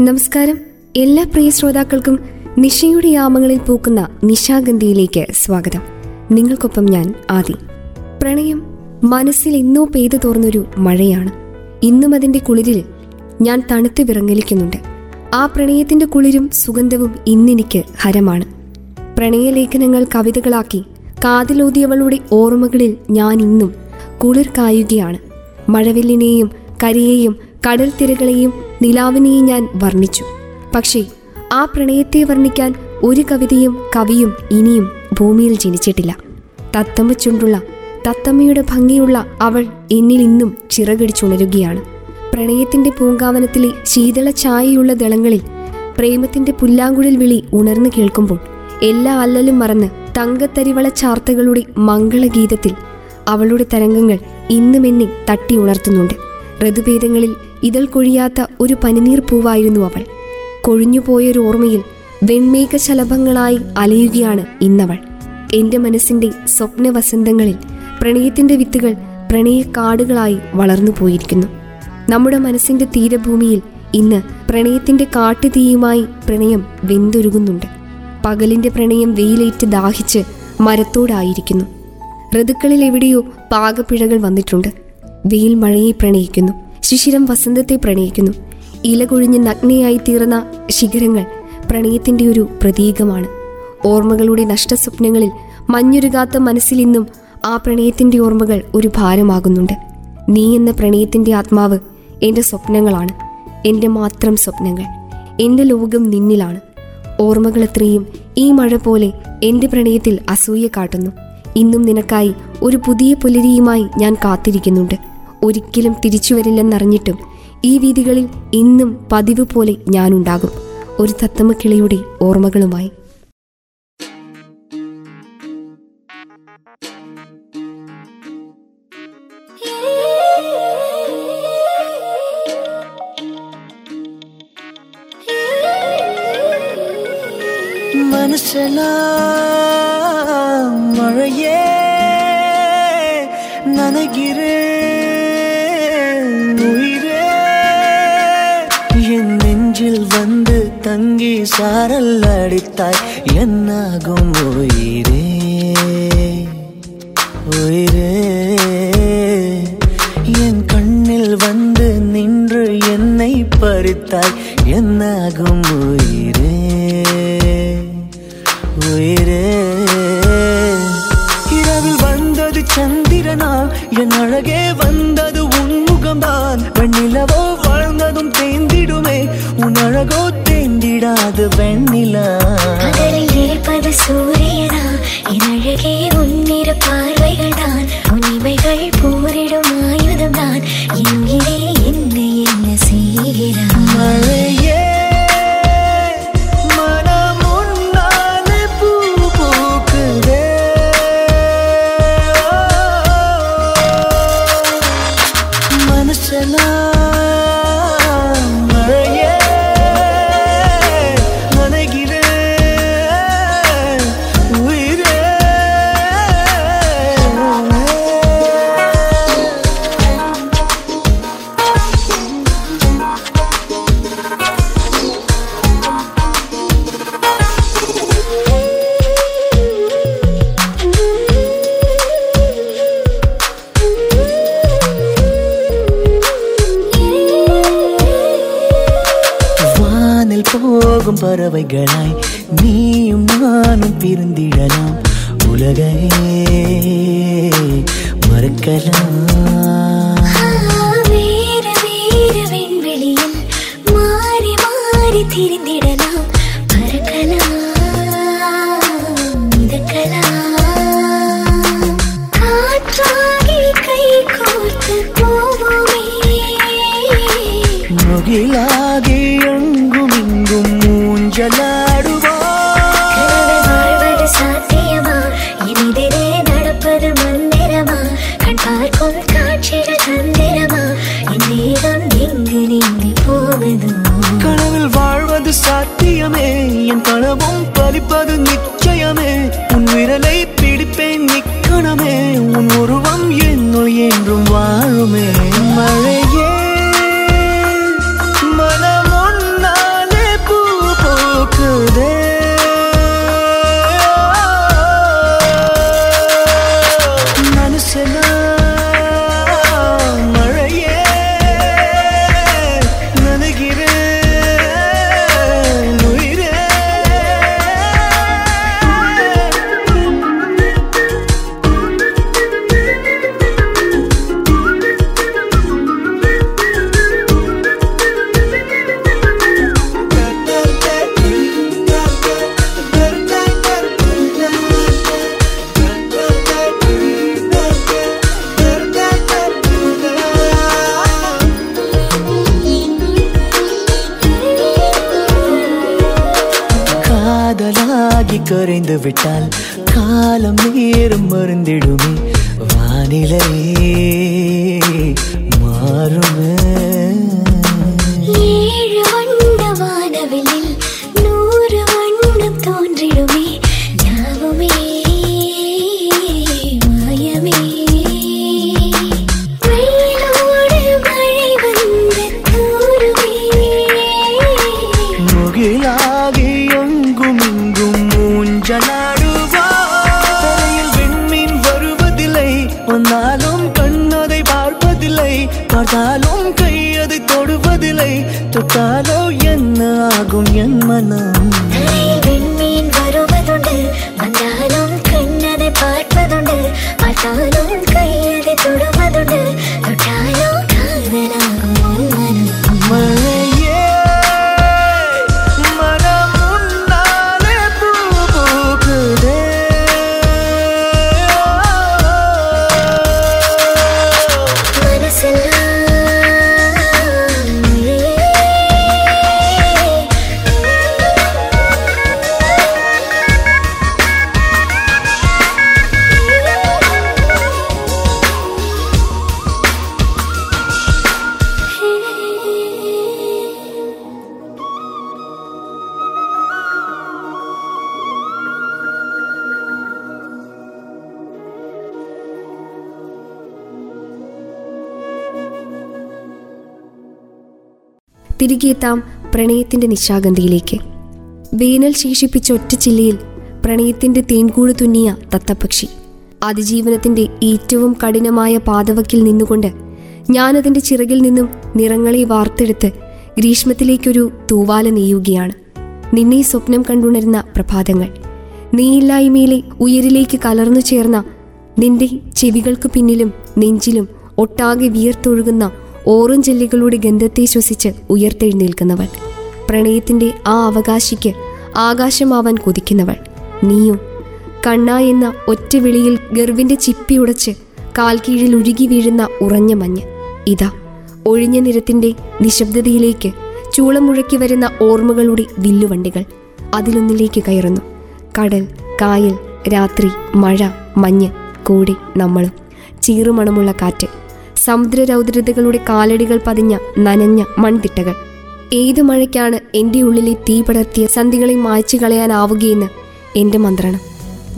നമസ്കാരം. എല്ലാ പ്രിയ ശ്രോതാക്കൾക്കും നിഷയുടെ യാമങ്ങളിൽ പൂക്കുന്ന നിശാഗന്ധിയിലേക്ക് സ്വാഗതം. നിങ്ങൾക്കൊപ്പം ഞാൻ ആദി. പ്രണയം മനസ്സിൽ ഇന്നോ പെയ്തു തോർന്നൊരു മഴയാണ്. ഇന്നും അതിന്റെ കുളിരിൽ ഞാൻ തണുത്ത് വിറങ്ങലിക്കുന്നുണ്ട്. ആ പ്രണയത്തിന്റെ കുളിരും സുഗന്ധവും ഇന്നെനിക്ക് ഹരമാണ്. പ്രണയലേഖനങ്ങൾ കവിതകളാക്കി കാതിലോതിയവളുടെ ഓർമ്മകളിൽ ഞാൻ ഇന്നും കുളിർ കായുകയാണ്. മഴവില്ലിനെയും കരിയെയും കടൽ തിരകളെയും നിലാവിനെയും ഞാൻ വർണിച്ചു. പക്ഷേ ആ പ്രണയത്തെ വർണിക്കാൻ ഒരു കവിതയും കവിയും ഇനിയും ഭൂമിയിൽ ജനിച്ചിട്ടില്ല. തത്തമ്മ ചുണ്ടുള്ള തത്തമ്മയുടെ ഭംഗിയുള്ള അവൾ എന്നിൽ ഇന്നും ചിറകടിച്ചുണരുകയാണ്. പ്രണയത്തിന്റെ പൂങ്കാവനത്തിലെ ശീതള ഛായയുള്ള ദളങ്ങളിൽ പ്രേമത്തിന്റെ പുല്ലാങ്കുഴൽ വിളി ഉണർന്നു കേൾക്കുമ്പോൾ എല്ലാ അല്ലലും മറന്ന് തങ്കത്തരിവള ചാർത്തകളുടെ മംഗളഗീതത്തിൽ അവളുടെ തരംഗങ്ങൾ ഇന്നും എന്നെ തട്ടി ഉണർത്തുന്നുണ്ട്. ഋതുഭേദങ്ങളിൽ ഇതൾ കൊഴിയാത്ത ഒരു പനിനീർ പൂവായിരുന്നു അവൾ. കൊഴിഞ്ഞുപോയൊരു ഓർമ്മയിൽ വെൺമേഘ ശലഭങ്ങളായി അലയുകയാണ് ഇന്നവൾ. എന്റെ മനസ്സിന്റെ സ്വപ്ന വസന്തങ്ങളിൽ പ്രണയത്തിന്റെ വിത്തുകൾ പ്രണയക്കാടുകളായി വളർന്നു പോയിരിക്കുന്നു. നമ്മുടെ മനസ്സിന്റെ തീരഭൂമിയിൽ ഇന്ന് പ്രണയത്തിന്റെ കാട്ടുതീയുമായി പ്രണയം വെന്തുരുകുന്നുണ്ട്. പകലിന്റെ പ്രണയം വെയിലേറ്റ് ദാഹിച്ച് മരത്തോടായിരിക്കുന്നു. ഋതുക്കളിൽ എവിടെയോ പാകപ്പിഴകൾ വന്നിട്ടുണ്ട്. വെയിൽ മഴയെ പ്രണയിക്കുന്നു. ശിശിരം വസന്തത്തെ പ്രണയിക്കുന്നു. ഇല കൊഴിഞ്ഞ് നഗ്നയായി തീർന്ന ശിഖരങ്ങൾ പ്രണയത്തിന്റെ ഒരു പ്രതീകമാണ്. ഓർമ്മകളുടെ നഷ്ടസ്വപ്നങ്ങളിൽ മഞ്ഞുരുകാത്ത മനസ്സിൽ ഇന്നും ആ പ്രണയത്തിന്റെ ഓർമ്മകൾ ഒരു ഭാരമാകുന്നുണ്ട്. നീ എന്ന പ്രണയത്തിന്റെ ആത്മാവ് എന്റെ സ്വപ്നങ്ങളാണ്. എന്റെ മാത്രം സ്വപ്നങ്ങൾ. എന്റെ ലോകം നിന്നിലാണ്. ഓർമ്മകൾ എത്രയും ഈ മഴ പോലെ എന്റെ പ്രണയത്തിൽ അസൂയ കാട്ടുന്നു. ഇന്നും നിനക്കായി ഒരു പുതിയ പുലരിയുമായി ഞാൻ കാത്തിരിക്കുന്നുണ്ട്. ഒരിക്കലും തിരിച്ചു വരില്ലെന്നറിഞ്ഞിട്ടും ഈ വീതികളിൽ ഇന്നും പതിവ് പോലെ ഞാനുണ്ടാകും. ഒരു തത്തമ്മക്കിളിയുടെ ഓർമ്മകളുമായി. சாரல் அடித்தாய். தாக்கி கரைந்து விட்டால் തിരികെ എത്താം പ്രണയത്തിന്റെ നിശാഗന്ധിയിലേക്ക്. വേനൽ ശേഷിപ്പിച്ച ഒറ്റ ചില്ലയിൽ പ്രണയത്തിന്റെ തേൻകൂട് തുന്നിയ തത്തപ്പക്ഷി. അതിജീവനത്തിന്റെ ഏറ്റവും കഠിനമായ പാതവക്കിൽ നിന്നുകൊണ്ട് ഞാനതിന്റെ ചിറകിൽ നിന്നും നിറങ്ങളെ വാർത്തെടുത്ത് ഗ്രീഷ്മത്തിലേക്കൊരു തൂവാല നെയ്യുകയാണ്. നിന്നെ സ്വപ്നം കണ്ടുണരുന്ന പ്രഭാതങ്ങൾ. നീയില്ലായ്മയിലെ ഉയരിലേക്ക് കലർന്നു ചേർന്ന നിന്റെ ചെവികൾക്ക് പിന്നിലും നെഞ്ചിലും ഒട്ടാകെ വിയർത്തൊഴുകുന്ന ഓറഞ്ചെല്ലികളുടെ ഗന്ധത്തെ ശ്വസിച്ച് ഉയർത്തെഴുന്നേൽക്കുന്നവൾ. പ്രണയത്തിന്റെ ആ അവകാശിക്ക് ആകാശമാവാൻ കൊതിക്കുന്നവൾ. നീയോ കണ്ണ എന്ന ഒറ്റ വിളിയിൽ ഗർവിന്റെ ചിപ്പി ഉടച്ച് കാൽ കീഴിൽ ഉരുകി വീഴുന്ന ഉറഞ്ഞ മഞ്ഞ്. ഇതാ ഒഴിഞ്ഞ നിരത്തിന്റെ നിശബ്ദതയിലേക്ക് ചൂളം മുഴക്കി വരുന്ന ഓർമ്മകളുടെ വില്ലുവണ്ടികൾ. അതിലൊന്നിലേക്ക് കയറുന്നു. കടൽ കായൽ രാത്രി മഴ മഞ്ഞ് കൂടി നമ്മളും. ചീറുമണമുള്ള കാറ്റ്. സമുദ്രരൗദ്രതകളുടെ കാലടികൾ പതിഞ്ഞ നനഞ്ഞ മൺതിട്ടകൾ. ഏത് മഴയ്ക്കാണ് എന്റെ ഉള്ളിലെ തീ പടർത്തിയ സന്ധികളെ മായ്ച്ചു കളയാനാവുകയെന്ന് എന്റെ മന്ത്രണം.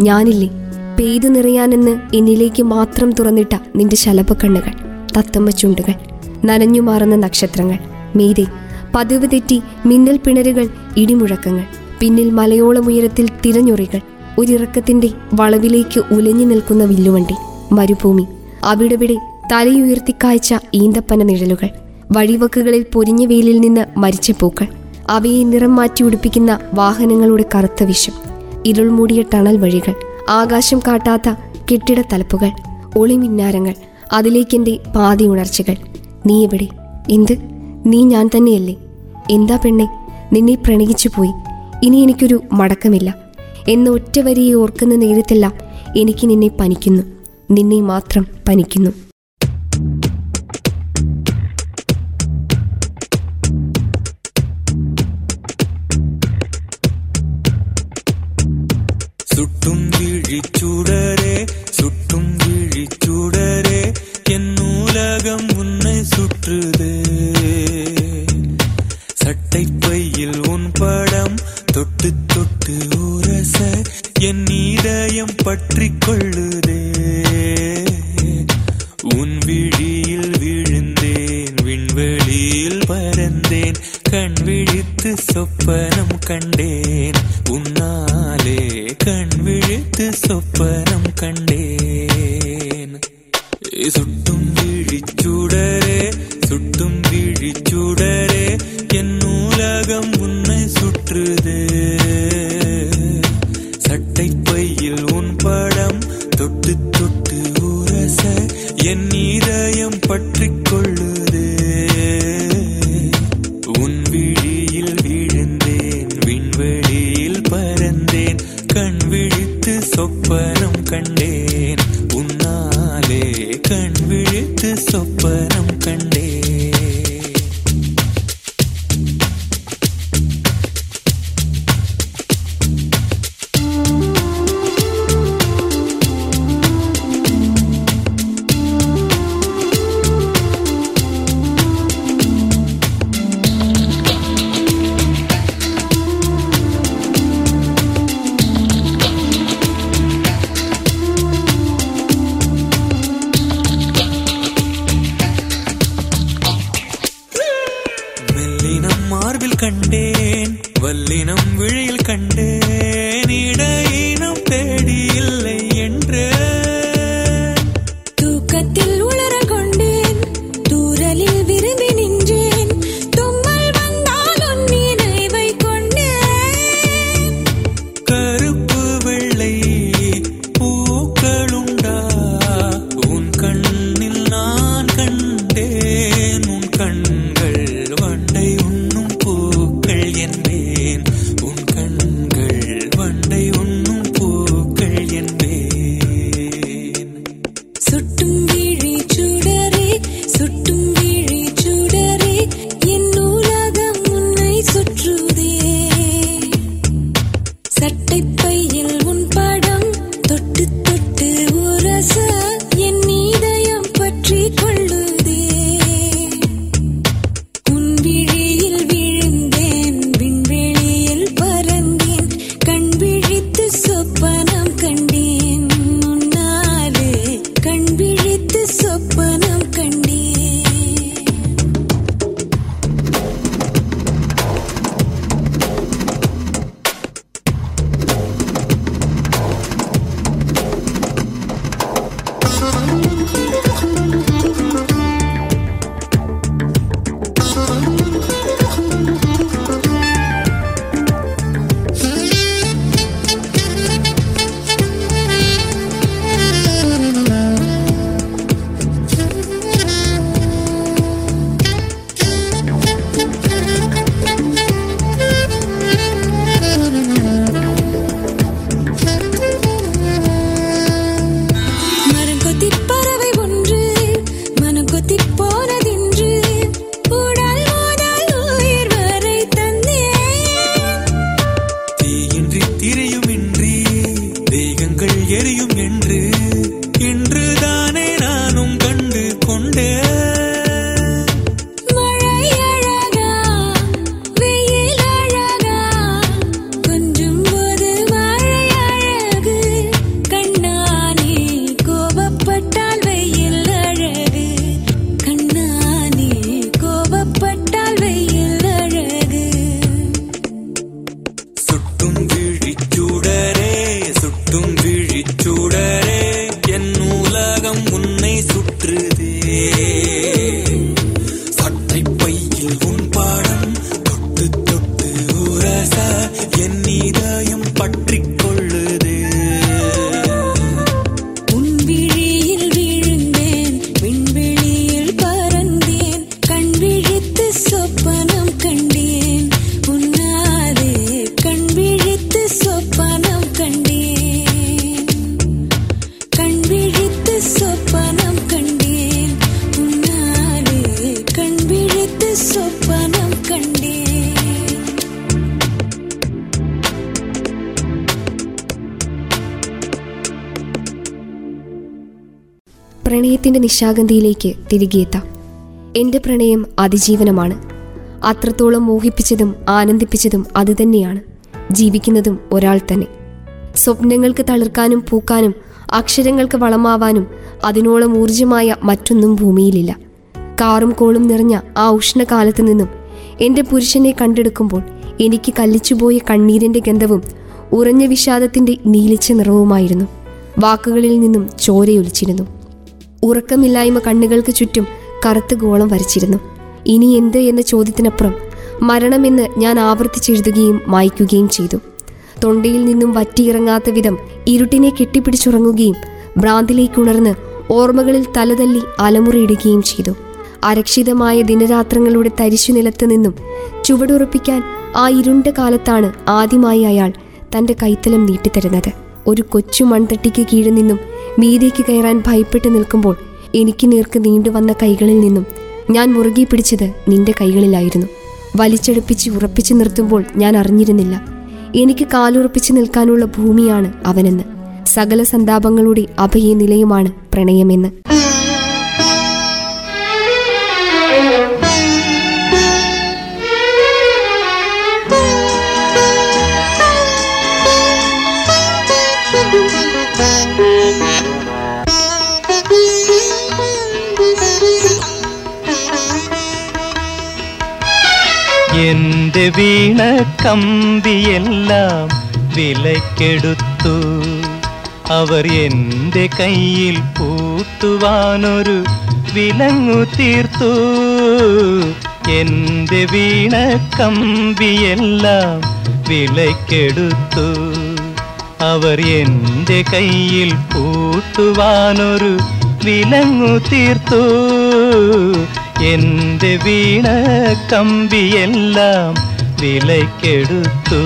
ഞാനില്ലേ പെയ്തു നിറയാനെന്ന് എന്നിലേക്ക് മാത്രം തുറന്നിട്ട നിന്റെ ശലഭക്കണ്ണുകൾ തത്തമ്മ ചുണ്ടുകൾ നനഞ്ഞു മാറുന്ന നക്ഷത്രങ്ങൾ. മീതെ പതിവ് തെറ്റി മിന്നൽ പിണരുകൾ ഇടിമുഴക്കങ്ങൾ. പിന്നിൽ മലയോളം ഉയരത്തിൽ തിരഞ്ഞുറികൾ. ഒരിറക്കത്തിന്റെ വളവിലേക്ക് ഉലഞ്ഞു നിൽക്കുന്ന വില്ലുവണ്ടി മരുഭൂമി. അവിടെവിടെ തലയുയർത്തി കായ്ച്ച ഈന്തപ്പന നിഴലുകൾ വഴിവക്കുകളിൽ പൊരിഞ്ഞ വെയിലിൽ നിന്ന് മരിച്ച പൂക്കൾ അവയെ നിറം മാറ്റി ഉടുപ്പിക്കുന്ന വാഹനങ്ങളുടെ കറുത്ത വിഷം ഇരുൾ മൂടിയ ടണൽ വഴികൾ ആകാശം കാട്ടാത്ത കെട്ടിട തലപ്പുകൾ ഒളിമിന്നാരങ്ങൾ അതിലേക്കെന്റെ പാതി ഉണർച്ചകൾ. നീ എവിടെ? എന്ത്? നീ ഞാൻ തന്നെയല്ലേ? എന്താ പെണ്ണെ നിന്നെ പ്രണയിച്ചു പോയി. ഇനി എനിക്കൊരു മടക്കമില്ല. എന്ന ഒറ്റ വരിയെ ഓർക്കുന്ന നേരത്തെല്ലാം എനിക്ക് നിന്നെ പനിക്കുന്നു. നിന്നെ മാത്രം പനിക്കുന്നു. உலகம் உன்னை சுற்றுதே. വാനം കണ്ടേ. പ്രണയത്തിന്റെ നിശാഗന്ധിയിലേക്ക് തിരികെയെത്താം എന്റെ പ്രണയം അതിജീവനമാണ്. അത്രത്തോളം മോഹിപ്പിച്ചതും ആനന്ദിപ്പിച്ചതും അതുതന്നെയാണ് ജീവിക്കുന്നതും ഒരാൾ തന്നെ. സ്വപ്നങ്ങൾക്ക് തളിർക്കാനും പൂക്കാനും അക്ഷരങ്ങൾക്ക് വളമാവാനും അതിനോളം ഊർജമായ മറ്റൊന്നും ഭൂമിയിലില്ല. കാറും കോളും നിറഞ്ഞ ആ ഉഷ്ണകാലത്ത് നിന്നും എന്റെ പുരുഷനെ കണ്ടെടുക്കുമ്പോൾ എനിക്ക് കല്ലിച്ചുപോയ കണ്ണീരിന്റെ ഗന്ധവും ഉറഞ്ഞ വിഷാദത്തിന്റെ നീലിച്ച നിറവുമായിരുന്നു. വാക്കുകളിൽ നിന്നും ചോരയൊലിച്ചിരുന്നു. ഉറക്കമില്ലായ്മ കണ്ണുകൾക്ക് ചുറ്റും കറുത്ത ഗോളം വരച്ചിരുന്നു. ഇനി എന്ത് എന്ന ചോദ്യത്തിനപ്പുറം മരണമെന്ന് ഞാൻ ആവർത്തിച്ചെഴുതുകയും മായ്ക്കുകയും ചെയ്തു. തൊണ്ടയിൽ നിന്നും വറ്റിയിറങ്ങാത്ത വിധം ഇരുട്ടിനെ കെട്ടിപ്പിടിച്ചുറങ്ങുകയും ഭ്രാന്തിലേക്കുണർന്ന് ഓർമ്മകളിൽ തലതല്ലി അലമുറയിടുകയും ചെയ്തു. അരക്ഷിതമായ ദിനരാത്രങ്ങളുടെ തരിശു നിലത്ത് നിന്നും ചുവടുറപ്പിക്കാൻ ആ ഇരുണ്ട കാലത്താണ് ആദ്യമായി അയാൾ തന്റെ കൈത്തലം നീട്ടിത്തരുന്നത്. ഒരു കൊച്ചു മൺതട്ടിക്ക് കീഴിൽ നിന്നും മീതേക്ക് കയറാൻ ഭയപ്പെട്ട് നിൽക്കുമ്പോൾ എനിക്ക് നേർക്ക് നീണ്ടുവന്ന കൈകളിൽ നിന്നും ഞാൻ മുറുകെ പിടിച്ചത് നിന്റെ കൈകളിലായിരുന്നു. വലിച്ചെടുപ്പിച്ച് ഉറപ്പിച്ചു നിർത്തുമ്പോൾ ഞാൻ അറിഞ്ഞിരുന്നില്ല. എനിക്ക് കാലുറപ്പിച്ച് നിൽക്കാനുള്ള ഭൂമിയാണ് അവനെന്ന്. സകല സന്താപങ്ങളുടെ അഭയ നിലയുമാണ് പ്രണയമെന്ന്. എന്റെ വീണ കമ്പിയെല്ലാം വിലക്കെടുത്തു അവർ എന്റെ കയ്യിൽ പൂത്തുവാനൊരു വിലങ്ങു തീർത്തു. എന്റെ വീണ കമ്പിയെല്ലാം വിലക്കെടുത്തു അവർ എന്റെ കയ്യിൽ പൂട്ടുവാനൊരു വിലങ്ങു തീർത്തു. എന്റെ വീണ കമ്പിയെല്ലാം വിലക്കെടുത്തു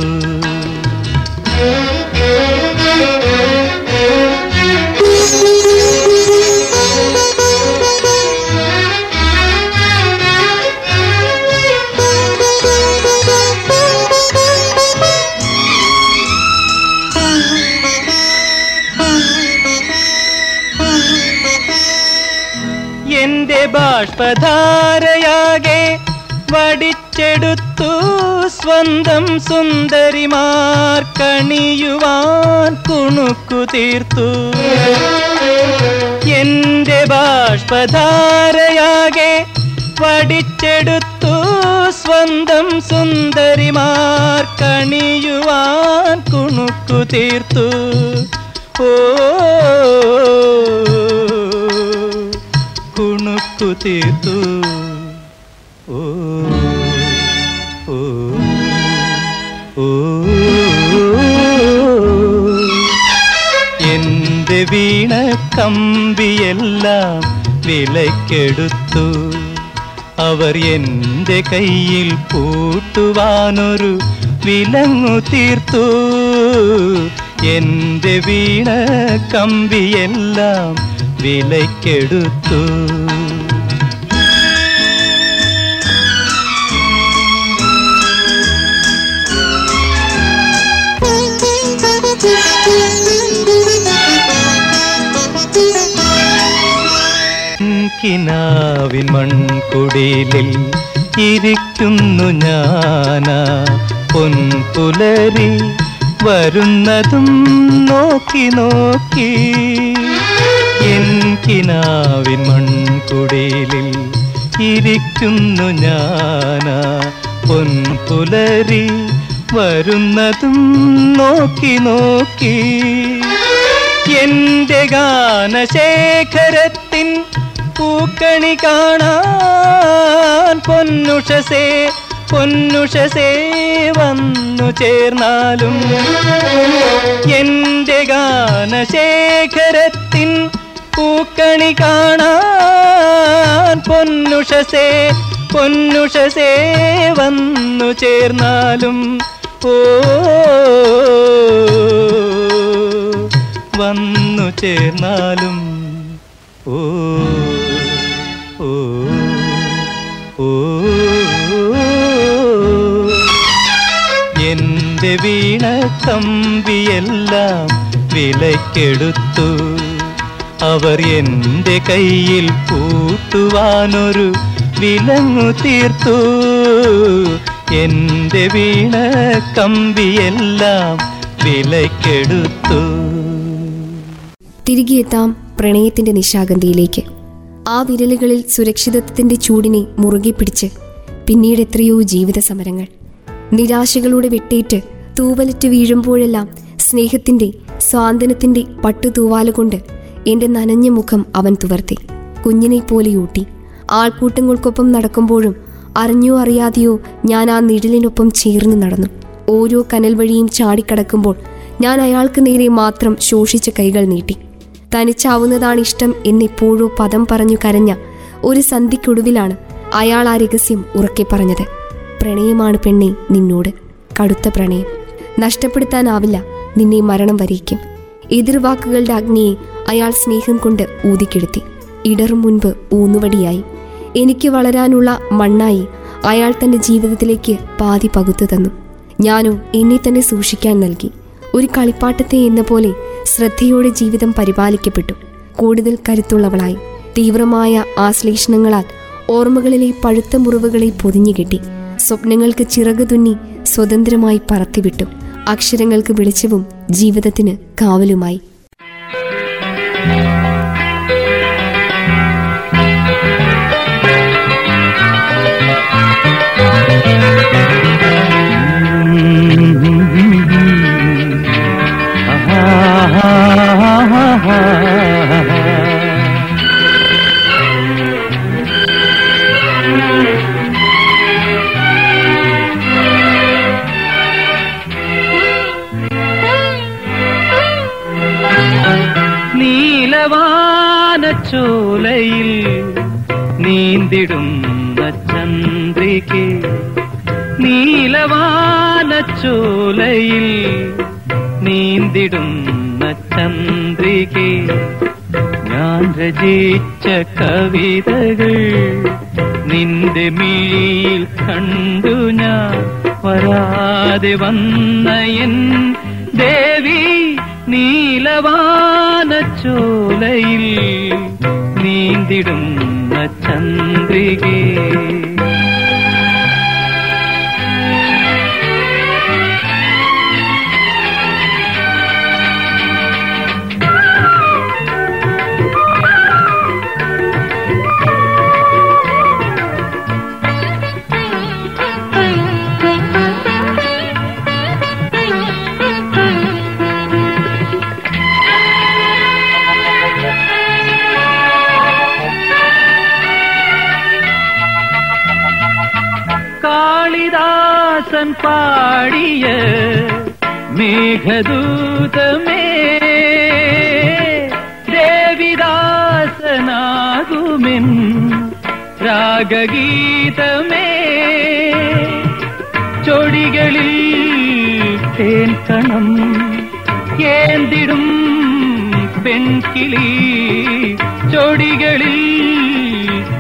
ബാഷ്പധാരയാകെ വടിച്ചെടുത്തു സ്വന്തം സുന്ദരിമാർ കണിയുവാൻ കുണുക്കു തീർത്തു എന്റെ ബാഷ്പധാരയാകെ വടിച്ചെടുത്തു സ്വന്തം സുന്ദരിമാർ കണിയുവാൻ കുണുക്കു തീർത്തു ഓ ഓ ഓ എന്റെ വീണ കമ്പിയെല്ലാം വിലക്കെടുത്തു അവർ എന്റെ കയ്യിൽ പൂട്ടുവാനൊരു വിലങ്ങു തീർത്തു. എന്റെ വീണ കമ്പിയെല്ലാം വിലക്കെടുത്തു കിനാവിൻ മൺകുടിലിൽ ഇരിക്കുന്നു ഞാനാ. പൊൻപുലരി വരുന്നതും നോക്കി നോക്കി. എൻ കിനാവിൻ മൺകുടിലിൽ ഇരിക്കുന്നു ഞാനാ. പൊൻപുലരി വരുന്നതും നോക്കി നോക്കി. എന്റെ ഗാനശേഖരത്തിൻ പൂക്കണി കാണാൻ പൊന്നുഷസേ പൊന്നുഷസേ വന്നു ചേർന്നാലും എന്റെ ഗാനശേഖരത്തിൻ പൂക്കണി കാണാൻ പൊന്നുഷസേ പൊന്നുഷസേ വന്നു ചേർന്നാലും ഓ വന്നു ചേർന്നാലും ഓ കമ്പിയെല്ലാം വിലക്കെടുത്തു അവർ എന്റെ കയ്യിൽ പൂത്തുവാനൊരു വിലങ്ങു തീർത്തു. എന്റെ വീണ കമ്പിയെല്ലാം വിലക്കെടുത്തു തിരികെ എത്താം പ്രണയത്തിന്റെ നിശാഗന്ധിയിലേക്ക്. ആ വിരലുകളിൽ സുരക്ഷിതത്വത്തിന്റെ ചൂടിനെ മുറുകെ പിടിച്ച് പിന്നീട് എത്രയോ ജീവിത സമരങ്ങൾ നിരാശകളുടെ വെട്ടേറ്റ് തൂവലറ്റ് വീഴുമ്പോഴെല്ലാം സ്നേഹത്തിന്റെ സ്വാന്തനത്തിന്റെ പട്ടുതൂവാലുകൊണ്ട് എന്റെ നനഞ്ഞ മുഖം അവൻ തുവർത്തി. കുഞ്ഞിനെ പോലെ ഊട്ടി. ആൾക്കൂട്ടങ്ങൾക്കൊപ്പം നടക്കുമ്പോഴും അറിഞ്ഞോ അറിയാതെയോ ഞാൻ ആ നിഴലിനൊപ്പം ചേർന്ന് നടന്നു. ഓരോ കനൽ വഴിയും ചാടിക്കടക്കുമ്പോൾ ഞാൻ അയാൾക്ക് നേരെ മാത്രം ശോഷിച്ച കൈകൾ നീട്ടി. തനിച്ചാവുന്നതാണ് ഇഷ്ടം എന്നെപ്പോഴോ പദം പറഞ്ഞു കരഞ്ഞ ഒരു സന്ധിക്കൊടുവിലാണ് അയാൾ ആ രഹസ്യം ഉറക്കെ പറഞ്ഞത്. പ്രണയമാണ് പെണ്ണെ നിന്നോട്. കടുത്ത പ്രണയം. നഷ്ടപ്പെടുത്താനാവില്ല. നിന്നെ മരണം വരയ്ക്കും എതിർവാക്കുകളുടെ അഗ്നിയെ അയാൾ സ്നേഹം കൊണ്ട് ഊതിക്കെടുത്തി. ഇടറും മുൻപ് ഊന്നുവടിയായി. എനിക്ക് വളരാനുള്ള മണ്ണായി അയാൾ തന്റെ ജീവിതത്തിലേക്ക് പാതി പകുത്തു തന്നു. ഞാനോ എന്നെ തന്നെ സൂക്ഷിക്കാൻ നൽകി. ഒരു കളിപ്പാട്ടത്തെ എന്ന പോലെ ശ്രദ്ധയോടെ ജീവിതം പരിപാലിക്കപ്പെട്ടു. കൂടുതൽ കരുത്തുള്ളവളായി. തീവ്രമായ ആശ്ലേഷണങ്ങളാൽ ഓർമ്മകളിലെ പഴുത്ത മുറിവുകളെ പൊതിഞ്ഞുകെട്ടി. സ്വപ്നങ്ങൾക്ക് ചിറകു തുന്നി സ്വതന്ത്രമായി പറത്തിവിട്ടു. അക്ഷരങ്ങൾക്ക് വെളിച്ചവും ജീവിതത്തിന് കാവലുമായി ും. നീന്തിടുന്ന ചന്ദ്രികെ നീലവാലച്ചോലയിൽ നീന്തിടുന്ന ചന്ദ്രികെ ഞാൻ രചിച്ച കവിതകൾ നിന്റെ മിഴിയിൽ കണ്ടു ഞാൻ. വരാതെ വന്ന എൻ ദേവി നീലവാനച്ചോലയിൽ നീന്തിടുന്ന ചന്ദ്രികേ ಿಗೆ മേഘദൂതമേ ദേവിദാസനാകുമിൻ രാഗഗീതമേ. ചൊടികളിൽ തേൻകണം ഏന്തിടും പെൺകിളി. ചൊടികളിൽ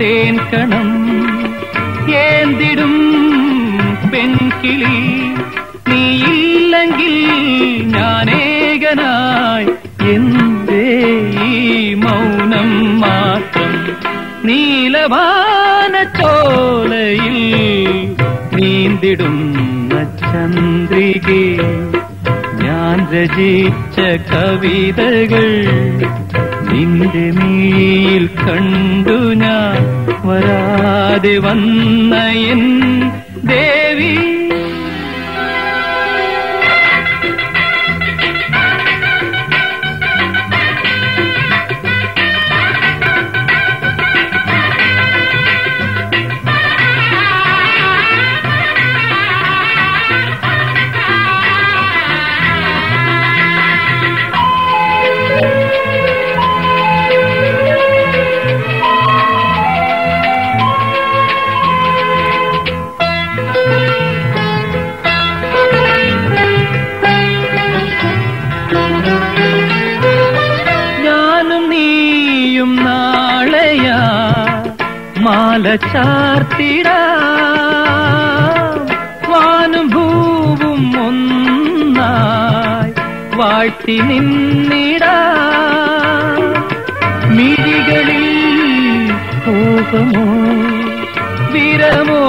തേൻകണം ഏന്തിടും പെൺകിളി. നീയില്ലെങ്കിൽ ഞാനേകനായി എന്തേ ഈ മൗനം മാത്രം നീലവാനച്ചോലയിൽ നീന്തിടുന്ന ചന്ദ്രികെ ഞാൻ രചിച്ച കവിതകൾ നിന്റെ മീൽ കണ്ടു ഞാൻ വരാതെ വന്ന എൻ ദേവി ചാർത്തിടാ. വാനും ഭൂവും ഒന്നായി വാഴ്ത്തി നിന്നിടാ. മിഴികളിൽ കോപമോ വിരമോ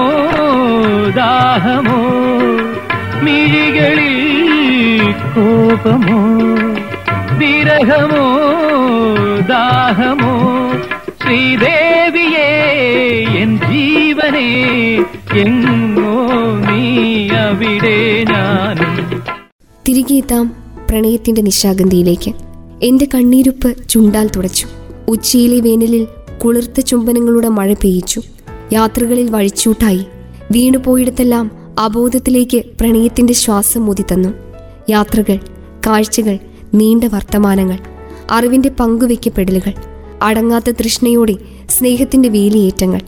ദാഹമോ മിഴികളിൽ കോപമോ വിരഹമോ ദാഹമോ ജീവനേ എങ്ങോ നീ അവിടെ ഞാനും. തിരികെ പ്രണയത്തിന്റെ നിശാഗന്ധിയിലേക്ക്. എന്റെ കണ്ണീരുപ്പ് ചുണ്ടാൽ തുടച്ചു. ഉച്ചയിലെ വേനലിൽ കുളിർത്ത ചുംബനങ്ങളുടെ മഴ പെയ്യിച്ചു. യാത്രകളിൽ വഴിച്ചൂട്ടായി. വീണുപോയിടത്തെല്ലാം അബോധത്തിലേക്ക് പ്രണയത്തിന്റെ ശ്വാസം മുതി തന്നു. യാത്രകൾ കാഴ്ചകൾ നീണ്ട വർത്തമാനങ്ങൾ അറിവിന്റെ പങ്കുവെക്കപ്പെടലുകൾ അടങ്ങാത്ത തൃഷ്ണയോടെ സ്നേഹത്തിന്റെ വേലിയേറ്റങ്ങൾ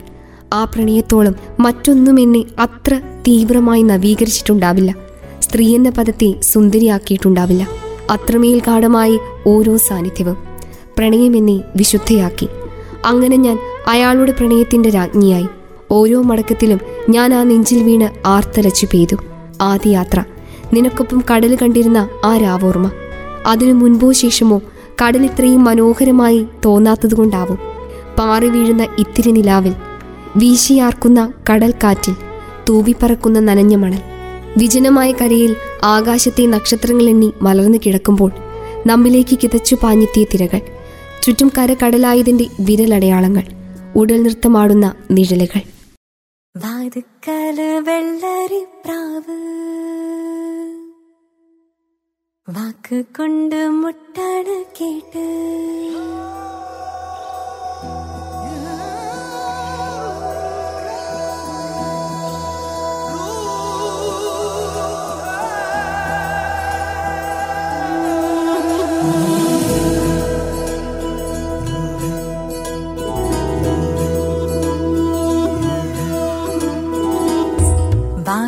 ആ പ്രണയത്തോളം മറ്റൊന്നും എന്നെ അത്ര തീവ്രമായി നവീകരിച്ചിട്ടുണ്ടാവില്ല. സ്ത്രീ എന്ന പദത്തെ സുന്ദരിയാക്കിയിട്ടുണ്ടാവില്ല. അത്രമേൽ ഗാഠമായി ഓരോ സാന്നിധ്യവും പ്രണയം എന്നെ വിശുദ്ധയാക്കി. അങ്ങനെ ഞാൻ അയാളുടെ പ്രണയത്തിന്റെ രാജ്ഞിയായി. ഓരോ മടക്കത്തിലും ഞാൻ ആ നെഞ്ചിൽ വീണ് ആർത്തലച്ചു പെയ്തു. ആദ്യ യാത്ര നിനക്കൊപ്പം കടൽ കണ്ടിരുന്ന ആ രാവോർമ്മ. അതിനു മുൻപോ ശേഷമോ കടൽ ഇത്രയും മനോഹരമായി തോന്നാത്തതുകൊണ്ടാവും. പാറി വീഴുന്ന ഇത്തിരി നിലാവിൽ വീശിയാർക്കുന്ന കടൽക്കാറ്റിൽ തൂവിപ്പറക്കുന്ന നനഞ്ഞ മണൽ. വിജനമായ കരയിൽ ആകാശത്തെ നക്ഷത്രങ്ങളെണ്ണി മലർന്നു കിടക്കുമ്പോൾ നമ്മിലേക്ക് കിതച്ചു പാഞ്ഞെത്തിയ തിരകൾ. ചുറ്റും കര കടലായതിന്റെ വിരലടയാളങ്ങൾ. ഉടൽ നൃത്തമാടുന്ന നിഴലുകൾ. വെള്ളരി വാക്ക് കൊണ്ട് മുട്ടാണ് കേട്ട്.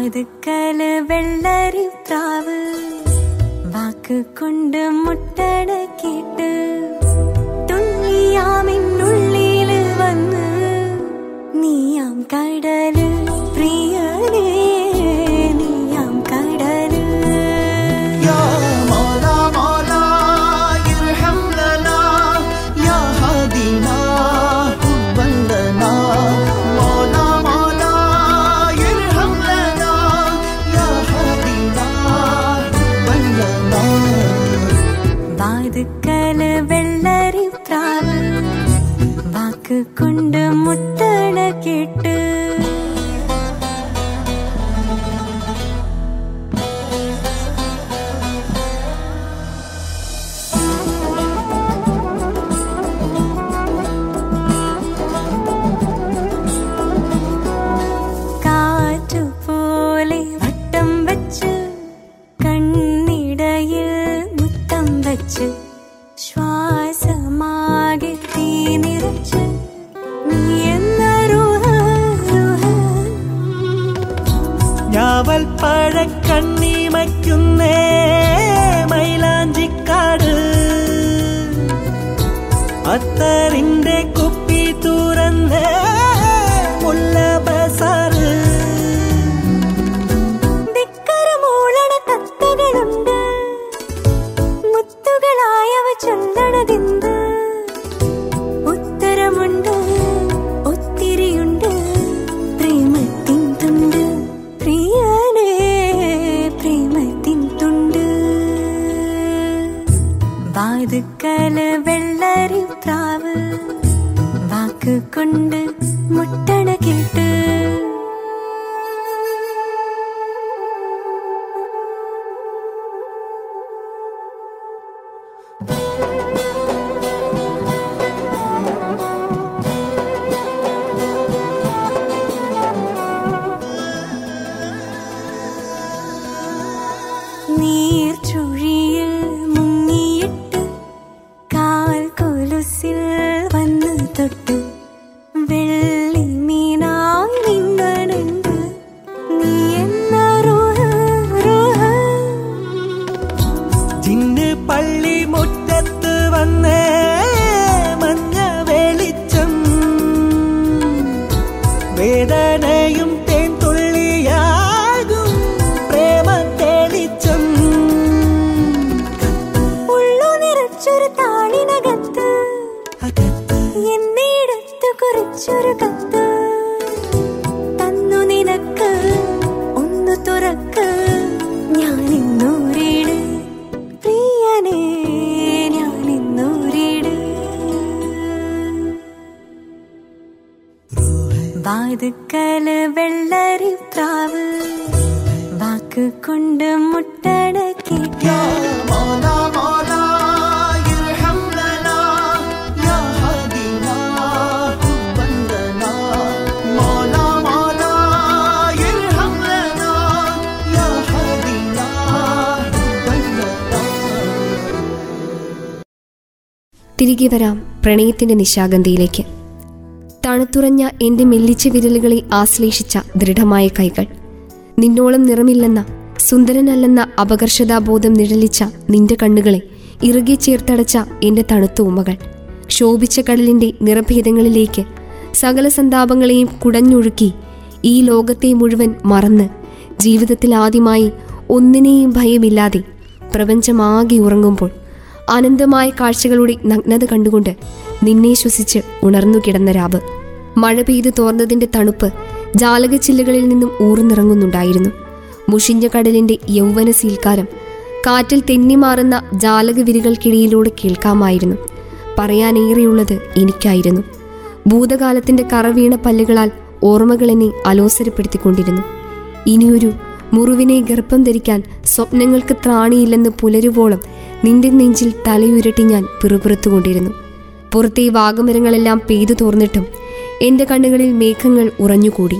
വാതുക്കൽ വെള്ളരി പ്രാവ് വാക്ക് കൊണ്ട് മുട്ടട കേട്ട് തുള്ളിയാമിനുള്ളിൽ വന്ന്. നീയാം കടൽ വാതുക്കൽ വെള്ളരി പ്രാവ് വാക്ക് കൊണ്ട് മുട്ടണ കേട്ട് തിരികെ വരാം പ്രണയത്തിന്റെ നിശാഗന്ധിയിലേക്ക്. തണുത്തുറഞ്ഞ എന്റെ മെല്ലിച്ച വിരലുകളെ ആശ്ലേഷിച്ച ദൃഢമായ കൈകൾ. നിന്നോളം നിറമില്ലെന്ന സുന്ദരനല്ലെന്ന അപകർഷതാബോധം നിഴലിച്ച നിന്റെ കണ്ണുകളെ ഇറുകെ ചേർത്തടച്ച എന്റെ തണുത്ത ഉമ്മകൾ. ശോഭിച്ച കടലിന്റെ നിറഭേദങ്ങളിലേക്ക് സകല സന്താപങ്ങളെയും കുടഞ്ഞൊഴുക്കി ഈ ലോകത്തെ മുഴുവൻ മറന്ന് ജീവിതത്തിൽ ആദ്യമായി ഒന്നിനെയും ഭയമില്ലാതെ പ്രപഞ്ചമാകെ ഉറങ്ങുമ്പോൾ അനന്തമായ കാഴ്ചകളുടെ നഗ്നത കണ്ടുകൊണ്ട് നിന്നെ ശ്വസിച്ച് ഉണർന്നു കിടന്ന രാവ്. മഴ പെയ്ത് തോർന്നതിന്റെ തണുപ്പ് ജാലകച്ചില്ലുകളിൽ നിന്നും ഊർന്നിറങ്ങുന്നുണ്ടായിരുന്നു. മുഷിഞ്ഞ കടലിന്റെ യൗവന സീൽക്കാരം കാറ്റിൽ തെന്നിമാറുന്ന ജാലകവിരികൾക്കിടയിലൂടെ കേൾക്കാമായിരുന്നു. പറയാനേറെയുള്ളത് എനിക്കായിരുന്നു. ഭൂതകാലത്തിന്റെ കറവീണ പല്ലുകളാൽ ഓർമ്മകൾ എന്നെ അലോസരപ്പെടുത്തിക്കൊണ്ടിരുന്നു. ഇനിയൊരു മുറിവിനെ ഗർഭം ധരിക്കാൻ സ്വപ്നങ്ങൾക്ക് ത്രാണിയില്ലെന്ന് പുലരുവോളം നിന്റെ നെഞ്ചിൽ തലയുരട്ടി ഞാൻ പിറുപിറുത്തുകൊണ്ടിരുന്നു. പുറത്തെ വാഗമരങ്ങളെല്ലാം പെയ്തു തോർന്നിട്ടും എന്റെ കണ്ണുകളിൽ മേഘങ്ങൾ ഉറഞ്ഞുകൂടി.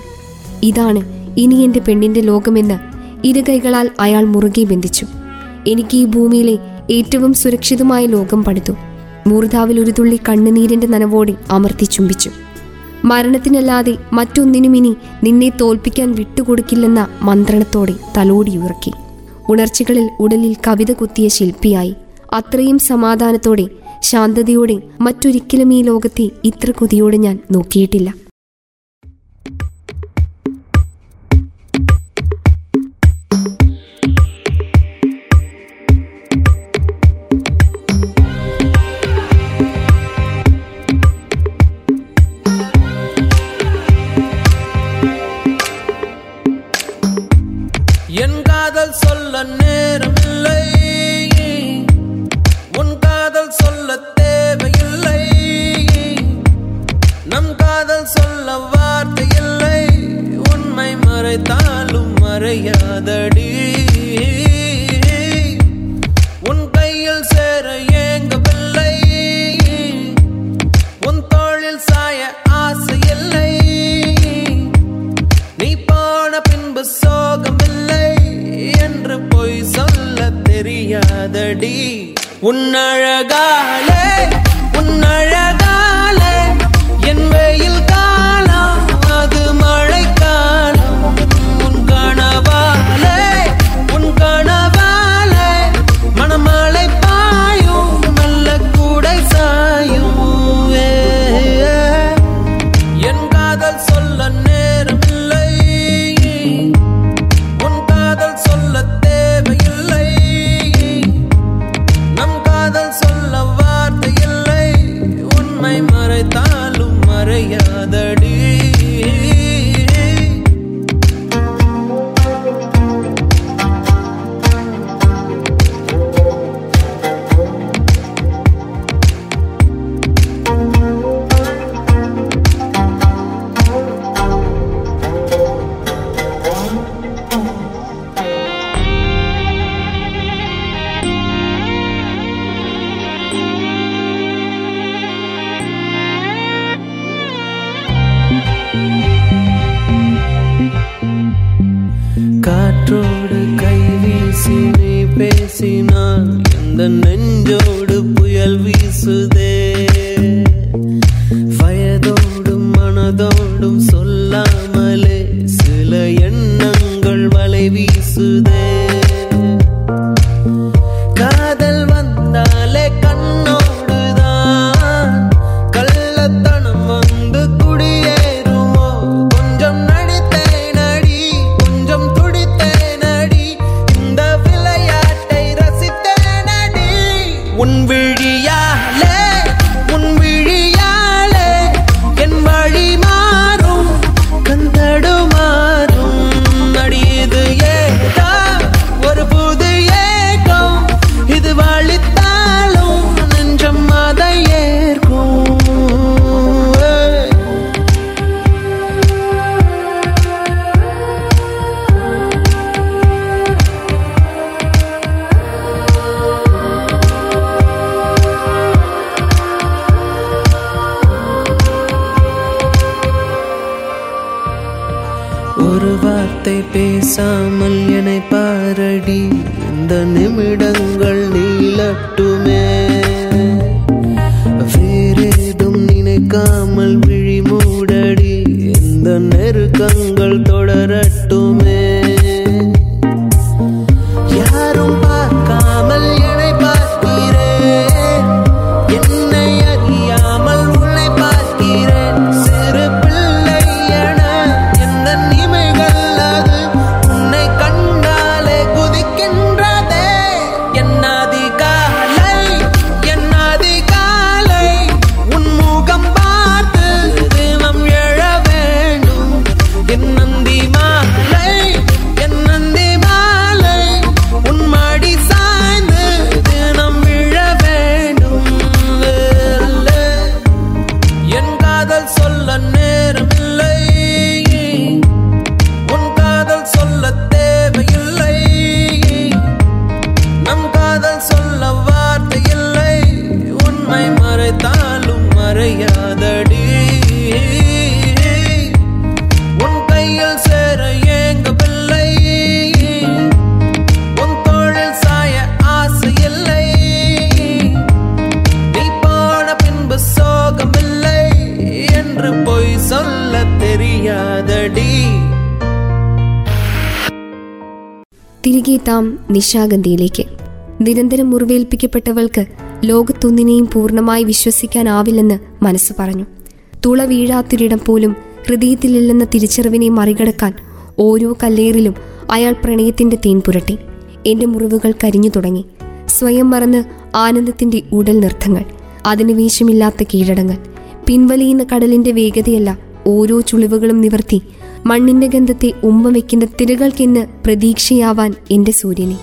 ഇതാണ് ഇനി എന്റെ പെണ്ണിന്റെ ലോകമെന്ന് ഇരുകൈകളാൽ അയാൾ മുറുകെ ബന്ധിച്ചു. എനിക്ക് ഈ ഭൂമിയിലെ ഏറ്റവും സുരക്ഷിതമായ ലോകം പണിതു. മൂർധാവിൽ ഒരു തുള്ളി കണ്ണുനീരിന്റെ നനവോടെ അമർത്തി ചുംബിച്ചു. മരണത്തിനല്ലാതെ മറ്റൊന്നിനും ഇനി നിന്നെ തോൽപ്പിക്കാൻ വിട്ടുകൊടുക്കില്ലെന്ന മന്ത്രണത്തോടെ തലോടിയുറക്കി ഉണർച്ചകളിൽ ഉടലിൽ കവിത കുത്തിയ ശില്പിയായി. അത്രയും സമാധാനത്തോടെ ശാന്തതയോടെ മറ്റൊരിക്കലും ഈ ലോകത്തെ ഇത്ര കൊതിയോടെ ഞാൻ നോക്കിയിട്ടില്ല. காற்றோடு கைவீசி நீ பேசினால் எந்த நெஞ்சோடு புயல் வீசுதே. നിശാഗന്ധിയിലേക്ക്. നിരന്തരം മുറിവേൽപ്പിക്കപ്പെട്ടവൾക്ക് ലോകത്തൊന്നിനെയും പൂർണമായി വിശ്വസിക്കാനാവില്ലെന്ന് മനസ്സ് പറഞ്ഞു. തുള വീഴാത്തൊരിടം പോലും ഹൃദയത്തിലില്ലെന്ന തിരിച്ചറിവിനെ മറികടക്കാൻ ഓരോ കല്ലേറിലും അയാൾ പ്രണയത്തിന്റെ തേൻ പുരട്ടി. എന്റെ മുറിവുകൾ കരിഞ്ഞു തുടങ്ങി. സ്വയം മറന്ന് ആനന്ദത്തിന്റെ ഉടൽ നൃത്തങ്ങൾ അധിനിവേശമില്ലാത്ത കീഴടങ്ങൾ പിൻവലിയുന്ന കടലിന്റെ വേഗതയല്ല ഓരോ ചുളിവുകളും നിവർത്തി മണ്ണിന്റെ ഗന്ധത്തെ ഉമ്മ വയ്ക്കുന്ന തിരകൾക്കെന്ന് പ്രതീക്ഷയാവാൻ എന്റെ സൂര്യനെ.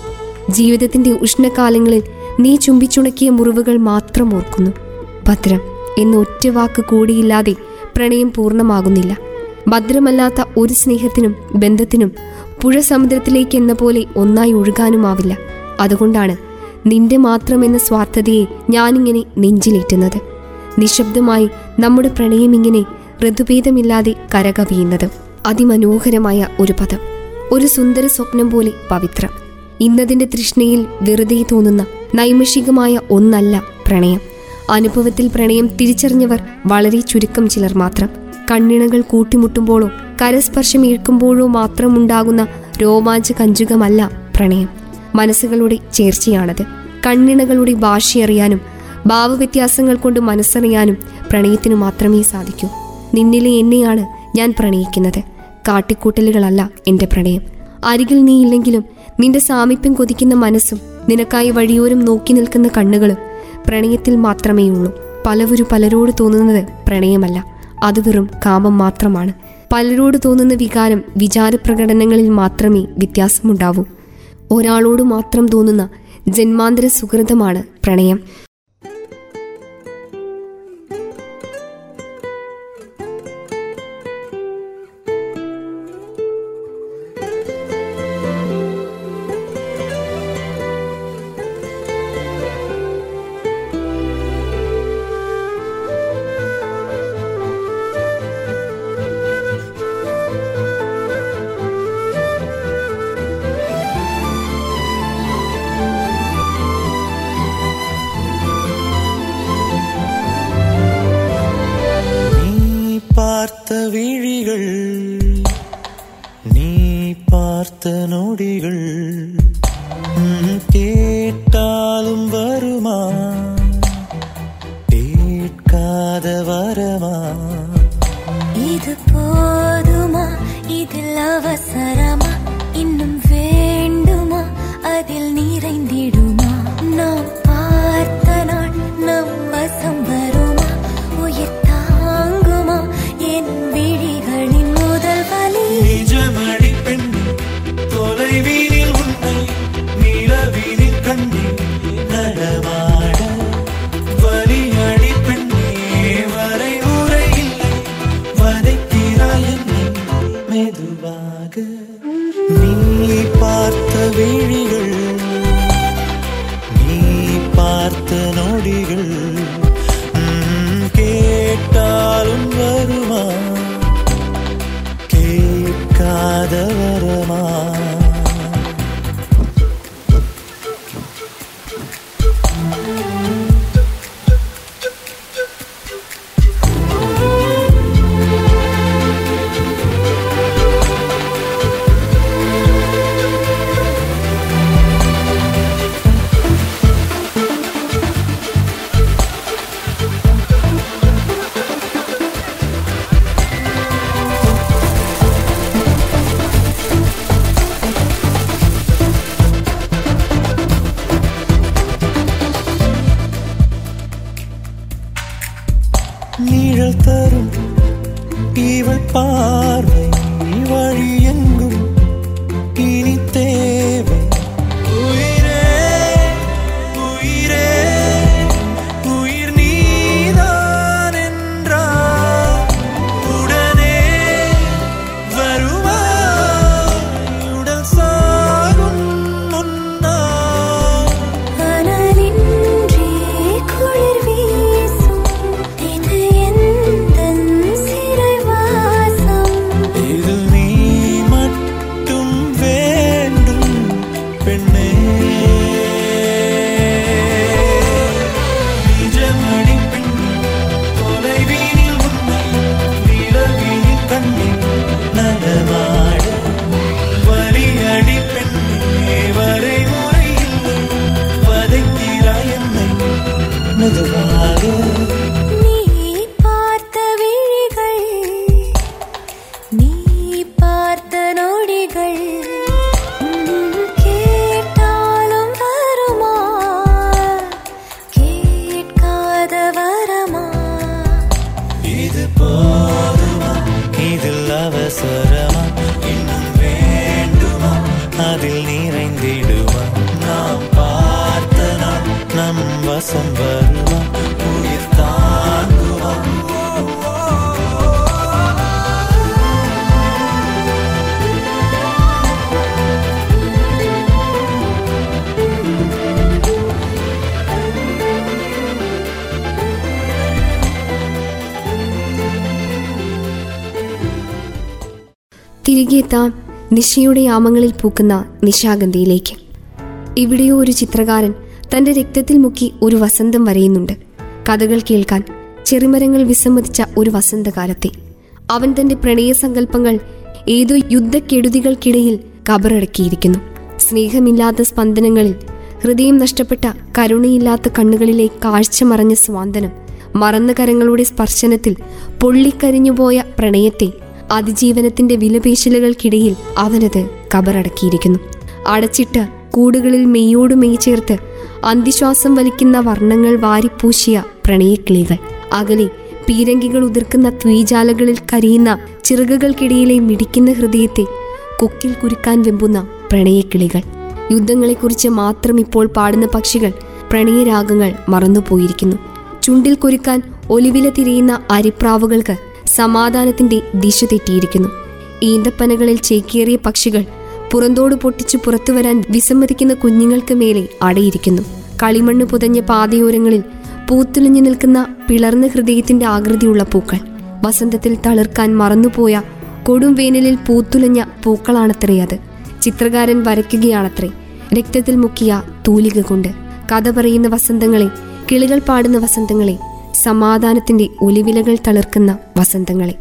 ജീവിതത്തിന്റെ ഉഷ്ണകാലങ്ങളിൽ നീ ചുംബിച്ചുണക്കിയ മുറിവുകൾ മാത്രം ഓർക്കുന്നു. ഭദ്രം എന്ന ഒറ്റ വാക്ക് കൂടിയില്ലാതെ പ്രണയം പൂർണമാകുന്നില്ല. ഭദ്രമല്ലാത്ത ഒരു സ്നേഹത്തിനും ബന്ധത്തിനും പുഴ സമുദ്രത്തിലേക്ക് എന്ന പോലെ ഒന്നായി ഒഴുകാനുമാവില്ല. അതുകൊണ്ടാണ് നിന്റെ മാത്രമെന്ന സ്വാർത്ഥതയെ ഞാനിങ്ങനെ നെഞ്ചിലേറ്റുന്നത്. നിശബ്ദമായി നമ്മുടെ പ്രണയം ഇങ്ങനെ ഋതുഭേദമില്ലാതെ കരകവിയുന്നത്. അതിമനോഹരമായ ഒരു പദം ഒരു സുന്ദര സ്വപ്നം പോലെ പവിത്രം. ഇന്നതിന്റെ തൃഷ്ണയിൽ വെറുതെ തോന്നുന്ന നൈമിഷികമായ ഒന്നല്ല പ്രണയം. അനുഭവത്തിൽ പ്രണയം തിരിച്ചറിഞ്ഞവർ വളരെ ചുരുക്കം ചിലർ മാത്രം. കണ്ണിണകൾ കൂട്ടിമുട്ടുമ്പോഴോ കരസ്പർശം ഏൽക്കുമ്പോഴോ മാത്രമുണ്ടാകുന്ന രോമാഞ്ച കഞ്ചുകമല്ല പ്രണയം. മനസ്സുകളുടെ ചേർച്ചയാണത്. കണ്ണിണകളുടെ ഭാഷയറിയാനും ഭാവവ്യത്യാസങ്ങൾ കൊണ്ട് മനസ്സറിയാനും പ്രണയത്തിനു മാത്രമേ സാധിക്കൂ. നിന്നിലെ എന്നെയാണ് ഞാൻ പ്രണയിക്കുന്നത്. കാട്ടിക്കൂട്ടലുകളല്ല എന്റെ പ്രണയം. അരികിൽ നീ ഇല്ലെങ്കിലും നിന്റെ സാമീപ്യം കൊതിക്കുന്ന മനസ്സും നിനക്കായി വഴിയോരം നോക്കി നിൽക്കുന്ന കണ്ണുകളും പ്രണയത്തിൽ മാത്രമേ ഉള്ളൂ. പലവരും പലരോട് തോന്നുന്നത് പ്രണയമല്ല. അത് വെറും കാമം മാത്രമാണ്. പലരോട് തോന്നുന്ന വികാരം വിചാരപ്രകടനങ്ങളിൽ മാത്രമേ വ്യത്യാസമുണ്ടാവൂ. ഒരാളോട് മാത്രം തോന്നുന്ന ജന്മാന്തര സുഹൃതമാണ് പ്രണയം. கேட்டா നിശയുടെ യാമങ്ങളിൽ പൂക്കുന്ന നിശാഗന്ധിയിലേക്ക്. ഇവിടെയോ ഒരു ചിത്രകാരൻ തന്റെ രക്തത്തിൽ മുക്കി ഒരു വസന്തം വരയുന്നുണ്ട്. കഥകൾ കേൾക്കാൻ ചെറുമരങ്ങൾ വിസമ്മതിച്ച ഒരു വസന്തകാലത്തെ. അവൻ തന്റെ പ്രണയസങ്കല്പങ്ങൾ ഏതോ യുദ്ധക്കെടുതികൾക്കിടയിൽ കബറടക്കിയിരിക്കുന്നു. സ്നേഹമില്ലാത്ത സ്പന്ദനങ്ങളിൽ ഹൃദയം നഷ്ടപ്പെട്ട കരുണയില്ലാത്ത കണ്ണുകളിലെ കാഴ്ച മറഞ്ഞ സ്വാന്തനം മറന്ന കരങ്ങളുടെ സ്പർശനത്തിൽ പൊള്ളിക്കരിഞ്ഞുപോയ പ്രണയത്തെ അതിജീവനത്തിന്റെ വിലപേശലുകൾക്കിടയിൽ അവനത് കബറടക്കിയിരിക്കുന്നു. അടച്ചിട്ട് കൂടുകളിൽ മെയ്യോട് മെയ് ചേർത്ത് അന്തിശ്വാസം വലിക്കുന്ന വർണങ്ങൾ വാരിപ്പൂശിയ പ്രണയക്കിളികൾ. അകലെ പീരങ്കികൾ ഉതിർക്കുന്ന ത്വീജാലകളിൽ കരിയുന്ന ചിറകുകൾക്കിടയിലെ മിടിക്കുന്ന ഹൃദയത്തെ കൊക്കിൽ കുരുക്കാൻ വെമ്പുന്ന പ്രണയക്കിളികൾ. യുദ്ധങ്ങളെക്കുറിച്ച് മാത്രം ഇപ്പോൾ പാടുന്ന പക്ഷികൾ പ്രണയരാഗങ്ങൾ മറന്നുപോയിരിക്കുന്നു. ചുണ്ടിൽ കുരുക്കാൻ ഒലിവില തിരിയുന്ന അരിപ്രാവുകൾക്ക് സമാധാനത്തിന്റെ ദിശ തെറ്റിയിരിക്കുന്നു. ഈന്തപ്പനകളിൽ ചേക്കേറിയ പക്ഷികൾ പുറന്തോട് പൊട്ടിച്ചു പുറത്തുവരാൻ വിസമ്മതിക്കുന്ന കുഞ്ഞുങ്ങൾക്ക് മേലെ അടയിരിക്കുന്നു. കളിമണ്ണ് പുതഞ്ഞ പാതയോരങ്ങളിൽ പൂത്തുലിഞ്ഞു നിൽക്കുന്ന പിളർന്ന ഹൃദയത്തിന്റെ ആകൃതിയുള്ള പൂക്കൾ. വസന്തത്തിൽ തളിർക്കാൻ മറന്നുപോയ കൊടും വേനലിൽ പൂത്തുലഞ്ഞ പൂക്കളാണത്രേ അത്. ചിത്രകാരൻ വരയ്ക്കുകയാണത്രേ. രക്തത്തിൽ മുക്കിയ തൂലിക കൊണ്ട് കഥ പറയുന്ന വസന്തങ്ങളെ കിളികൾ പാടുന്ന വസന്തങ്ങളെ സമാധാനത്തിന്റെ ഒലിവിലകൾ തളിർക്കുന്ന വസന്തങ്ങളെ.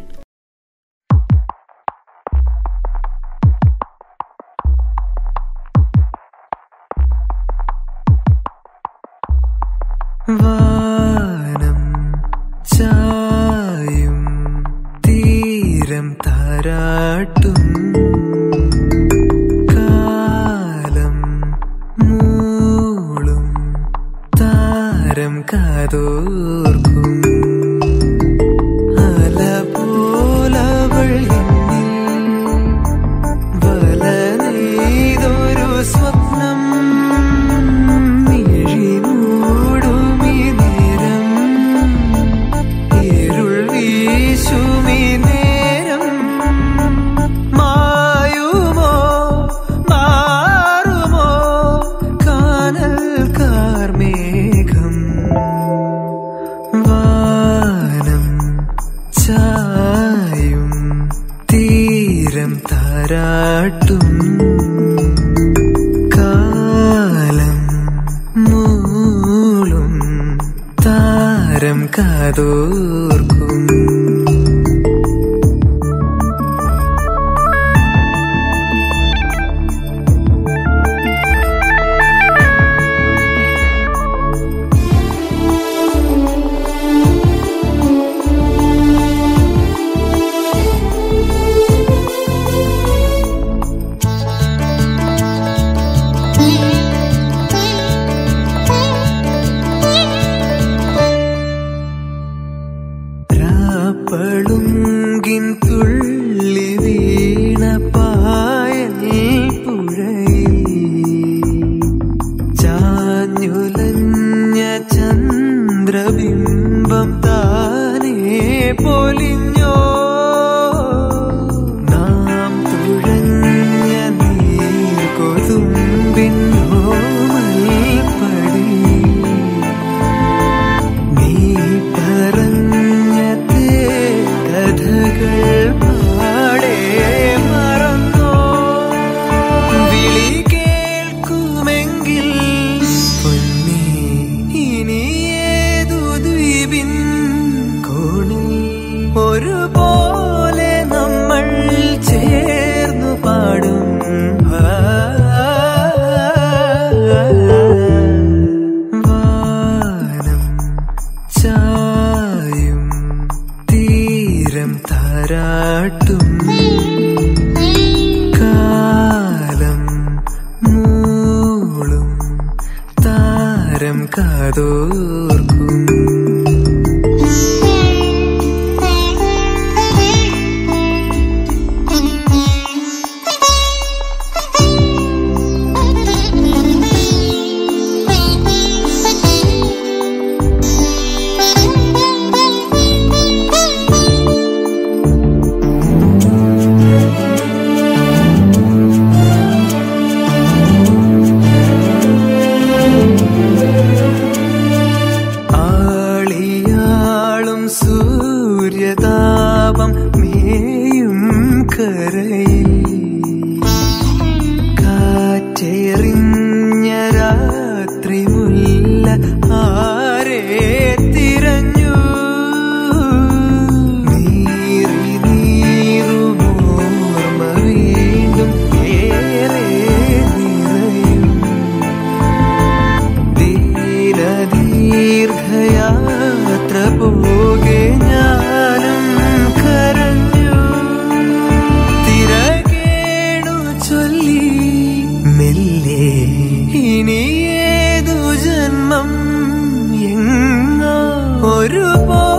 Kurban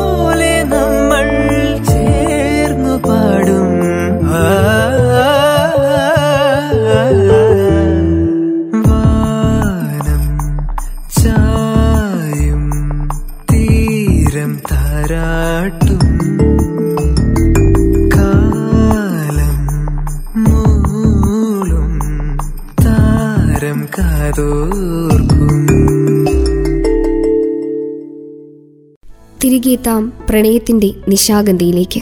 എത്താം പ്രണയത്തിന്റെ നിശാഗന്ധിയിലേക്ക്.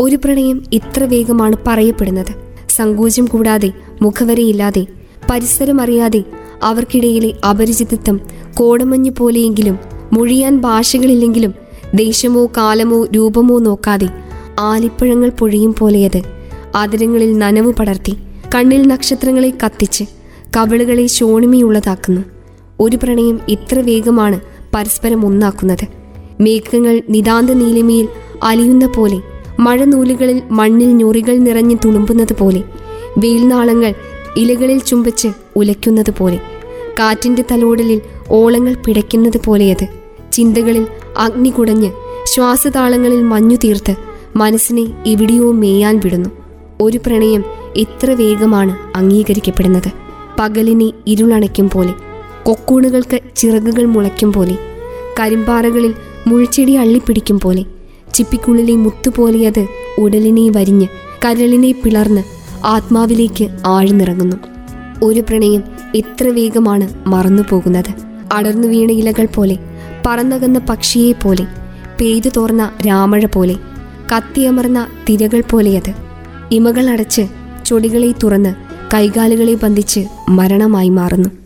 ഒരു പ്രണയം ഇത്ര വേഗമാണ് പറയപ്പെടുന്നത്. സങ്കോചം കൂടാതെ മുഖവരയില്ലാതെ പരിസരമറിയാതെ അവർക്കിടയിലെ അപരിചിതത്വം കോടമഞ്ഞ് പോലെയെങ്കിലും മൊഴിയാൻ ഭാഷകളില്ലെങ്കിലും ദേശമോ കാലമോ രൂപമോ നോക്കാതെ ആലിപ്പഴങ്ങൾ പൊഴിയും പോലെയത് അതിരങ്ങളിൽ നനവ് പടർത്തി കണ്ണിൽ നക്ഷത്രങ്ങളെ കത്തിച്ച് കവിളുകളെ ശോണിമയുള്ളതാക്കുന്നു ഒരു പ്രണയം ഇത്ര വേഗമാണ് പരസ്പരം ഒന്നാക്കുന്നത്. മേഘങ്ങൾ നിതാന്ത നീലിമയിൽ അലിയുന്ന പോലെ മഴനൂലുകളിൽ മണ്ണിൽ ഞൊറികൾ നിറഞ്ഞു തുളുമ്പുന്നത് പോലെ വെയിൽനാളങ്ങൾ ഇലകളിൽ ചുംബിച്ച് ഉലയ്ക്കുന്നത് പോലെ കാറ്റിന്റെ തലോടലിൽ ഓളങ്ങൾ പിടയ്ക്കുന്നത് പോലെയത് ചിന്തകളിൽ അഗ്നി കുടഞ്ഞ് ശ്വാസതാളങ്ങളിൽ മഞ്ഞു തീർത്ത് മനസ്സിനെ എവിടെയോ മേയാൻ വിടുന്നു. ഒരു പ്രണയം എത്ര വേഗമാണ് അംഗീകരിക്കപ്പെടുന്നത്. പകലിനെ ഇരുളണയ്ക്കും പോലെ കൊക്കൂണുകൾക്ക് ചിറകുകൾ മുളയ്ക്കും പോലെ കരിമ്പാറകളിൽ മുൾച്ചെടി അള്ളിപ്പിടിക്കും പോലെ. ചിപ്പിക്കുള്ളിലെ മുത്തുപോലെ അത് ഉടലിനെ വരിഞ്ഞ് കരളിനെ പിളർന്ന് ആത്മാവിലേക്ക് ആഴ്ന്നിറങ്ങുന്നു. ഒരു പ്രണയം എത്ര വേഗമാണ് മറന്നു പോകുന്നത്. അടർന്നു വീണ ഇലകൾ പോലെ പറന്നകന്ന പക്ഷിയെ പോലെ പെയ്തു തോർന്ന രാമഴ പോലെ കത്തിയമർന്ന തിരകൾ പോലെയത് ഇമകൾ അടച്ച് ചൊടികളെ തുറന്ന് കൈകാലുകളെ ബന്ധിച്ച് മരണമായി മാറുന്നു.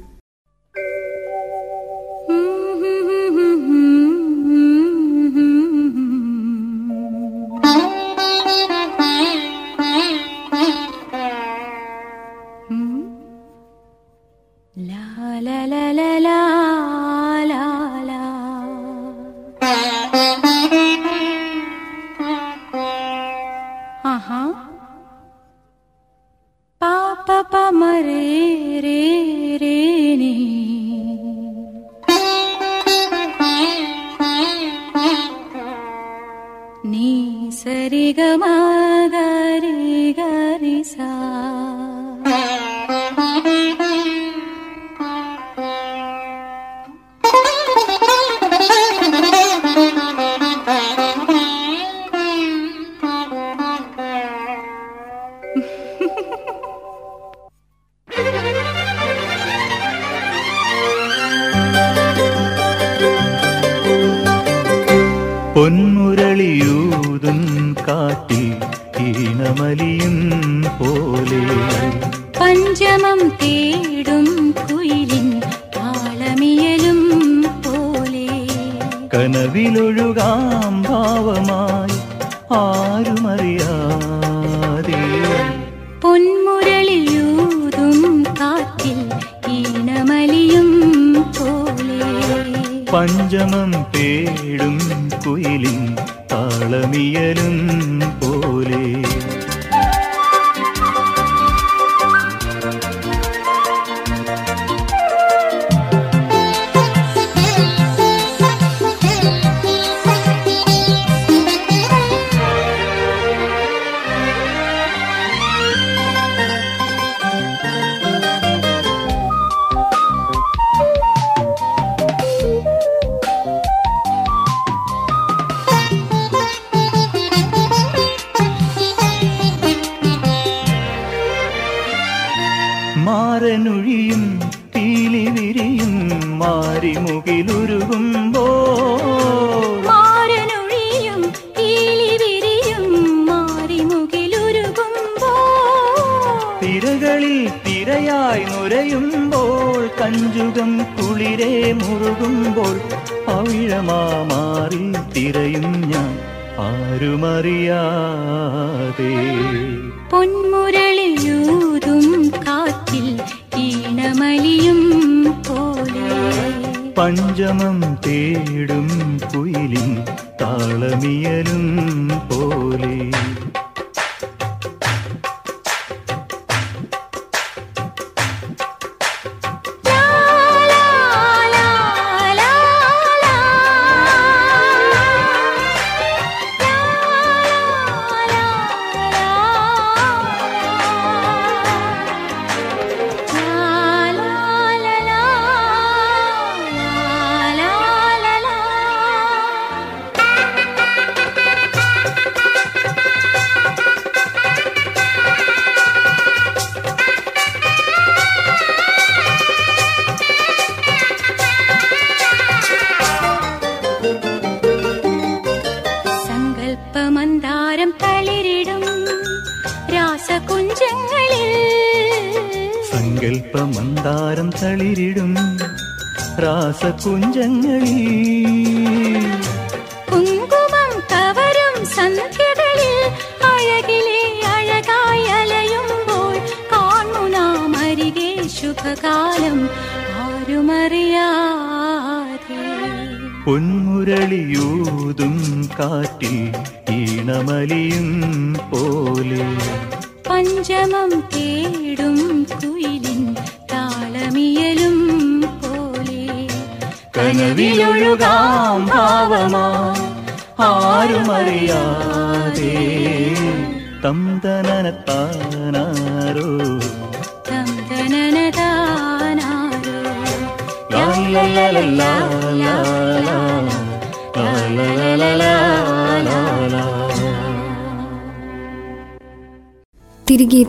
പഞ്ചമം തേടും കുയിലും താളമിയലും പോലെ. 孤人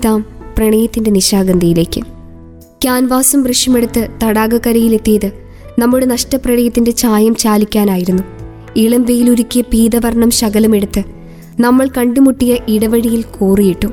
എത്താം പ്രണയത്തിന്റെ നിശാഗന്ധിയിലേക്ക്. ക്യാൻവാസും ബ്രഷുമെടുത്ത് തടാകക്കരയിലെത്തിയത് നമ്മുടെ നഷ്ടപ്രണയത്തിന്റെ ചായം ചാലിക്കാനായിരുന്നു. ഇളം വെയിലൊരുക്കിയ പീതവർണം ശകലമെടുത്ത് നമ്മൾ കണ്ടുമുട്ടിയ ഇടവഴിയിൽ കോറിയിട്ടു.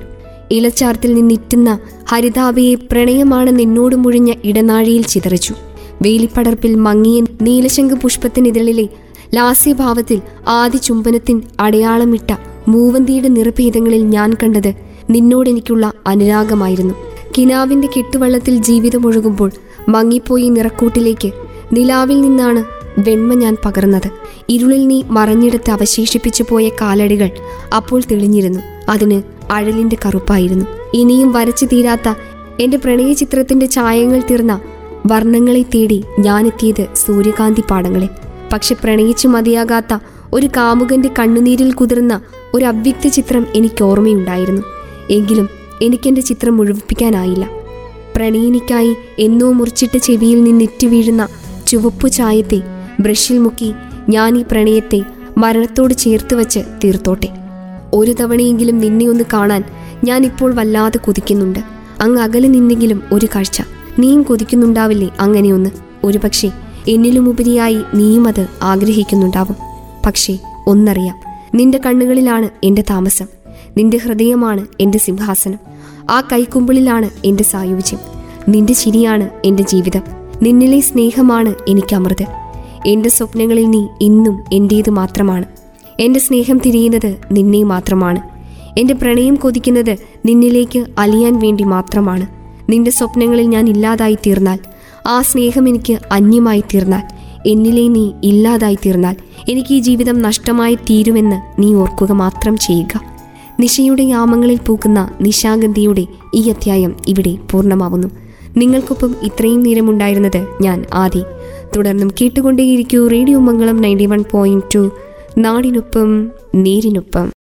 ഇളച്ചാർത്തിൽ നിന്നിറ്റുന്ന ഹരിതാവയെ പ്രണയമാണ് നിന്നോട് മുഴിഞ്ഞ ഇടനാഴിയിൽ ചിതറിച്ചു. വേലിപ്പടർപ്പിൽ മങ്ങിയ നീലശംഖ പുഷ്പത്തിനിതളിലെ ലാസ്യഭാവത്തിൽ ആദ്യ ചുംബനത്തിൻ അടയാളമിട്ട മൂവന്തിയുടെ നിറഭേദങ്ങളിൽ ഞാൻ കണ്ടത് നിന്നോടെനിക്കുള്ള അനുരാഗമായിരുന്നു. കിനാവിന്റെ കെട്ടുവള്ളത്തിൽ ജീവിതമൊഴുകുമ്പോൾ മങ്ങിപ്പോയി നിറക്കൂട്ടിലേക്ക് നിലാവിൽ നിന്നാണ് വെണ്മ ഞാൻ പകർന്നത്. ഇരുളിൽ നീ മറഞ്ഞിടത്ത് അവശേഷിപ്പിച്ചു പോയ കാലടികൾ അപ്പോൾ തെളിഞ്ഞിരുന്നു. അതിന് അഴലിന്റെ കറുപ്പായിരുന്നു. ഇനിയും വരച്ചു തീരാത്ത എന്റെ പ്രണയ ചിത്രത്തിന്റെ ചായങ്ങൾ തീർന്ന വർണങ്ങളെ തേടി ഞാനെത്തിയത് സൂര്യകാന്തി പാടങ്ങളെ. പക്ഷെ പ്രണയിച്ചു മതിയാകാത്ത ഒരു കാമുകന്റെ കണ്ണുനീരിൽ കുതിർന്ന ഒരു അവ്യക്ത ചിത്രം എനിക്ക് ഓർമ്മയുണ്ടായിരുന്നു എങ്കിലും എനിക്കെന്റെ ചിത്രം മുഴുവിപ്പിക്കാനായില്ല പ്രണയിനിക്കായി എന്നോ മുറിച്ചിട്ട ചെവിയിൽ നിന്നിറ്റ് വീഴുന്ന ചുവപ്പു ചായത്തെ ബ്രഷിൽ മുക്കി ഞാൻ ഈ പ്രണയത്തെ മരണത്തോട് ചേർത്ത് വച്ച് തീർത്തോട്ടെ. ഒരു തവണയെങ്കിലും നിന്നെ ഒന്ന് കാണാൻ ഞാൻ ഇപ്പോൾ വല്ലാതെ കൊതിക്കുന്നുണ്ട്. അങ്ങ് അകലെ നിന്നെങ്കിലും ഒരു കാഴ്ച. നീയും കൊതിക്കുന്നുണ്ടാവില്ലേ അങ്ങനെയൊന്ന് ഒരുപക്ഷെ എന്നിലുമുപരിയായി നീയും അത് ആഗ്രഹിക്കുന്നുണ്ടാവും. പക്ഷേ ഒന്നറിയാം നിന്റെ കണ്ണുകളിലാണ് എന്റെ താമസം. നിന്റെ ഹൃദയമാണ് എന്റെ സിംഹാസനം. ആ കൈക്കുമ്പിളിലാണ് എന്റെ സായുജ്യം. നിന്റെ ചിരിയാണ് എന്റെ ജീവിതം. നിന്നിലെ സ്നേഹമാണ് എനിക്ക് അമൃത്. എന്റെ സ്വപ്നങ്ങളിൽ നീ ഇന്നും എന്റേത് മാത്രമാണ്. എന്റെ സ്നേഹം തിരിയുന്നത് നിന്നെ മാത്രമാണ്. എന്റെ പ്രണയം കൊതിക്കുന്നത് നിന്നിലേക്ക് അലിയാൻ വേണ്ടി മാത്രമാണ്. നിന്റെ സ്വപ്നങ്ങളിൽ ഞാൻ ഇല്ലാതായി തീർന്നാൽ ആ സ്നേഹം എനിക്ക് അന്യമായി തീർന്നാൽ എന്നിലെ നീ ഇല്ലാതായി തീർന്നാൽ എനിക്ക് ഈ ജീവിതം നഷ്ടമായി തീരുമെന്ന് നീ ഓർക്കുക മാത്രം ചെയ്യുക. നിശയുടെ യാമങ്ങളിൽ പൂക്കുന്ന നിശാഗന്ധിയുടെ ഈ അധ്യായം ഇവിടെ പൂർണമാവുന്നു. നിങ്ങൾക്കൊപ്പം ഇത്രയും നേരമുണ്ടായിരുന്നത് ഞാൻ ആദി. തുടർന്നും കേട്ടുകൊണ്ടേയിരിക്കൂ radio Mangalam ninety one point two. നാടിനൊപ്പം നേരിനൊപ്പം.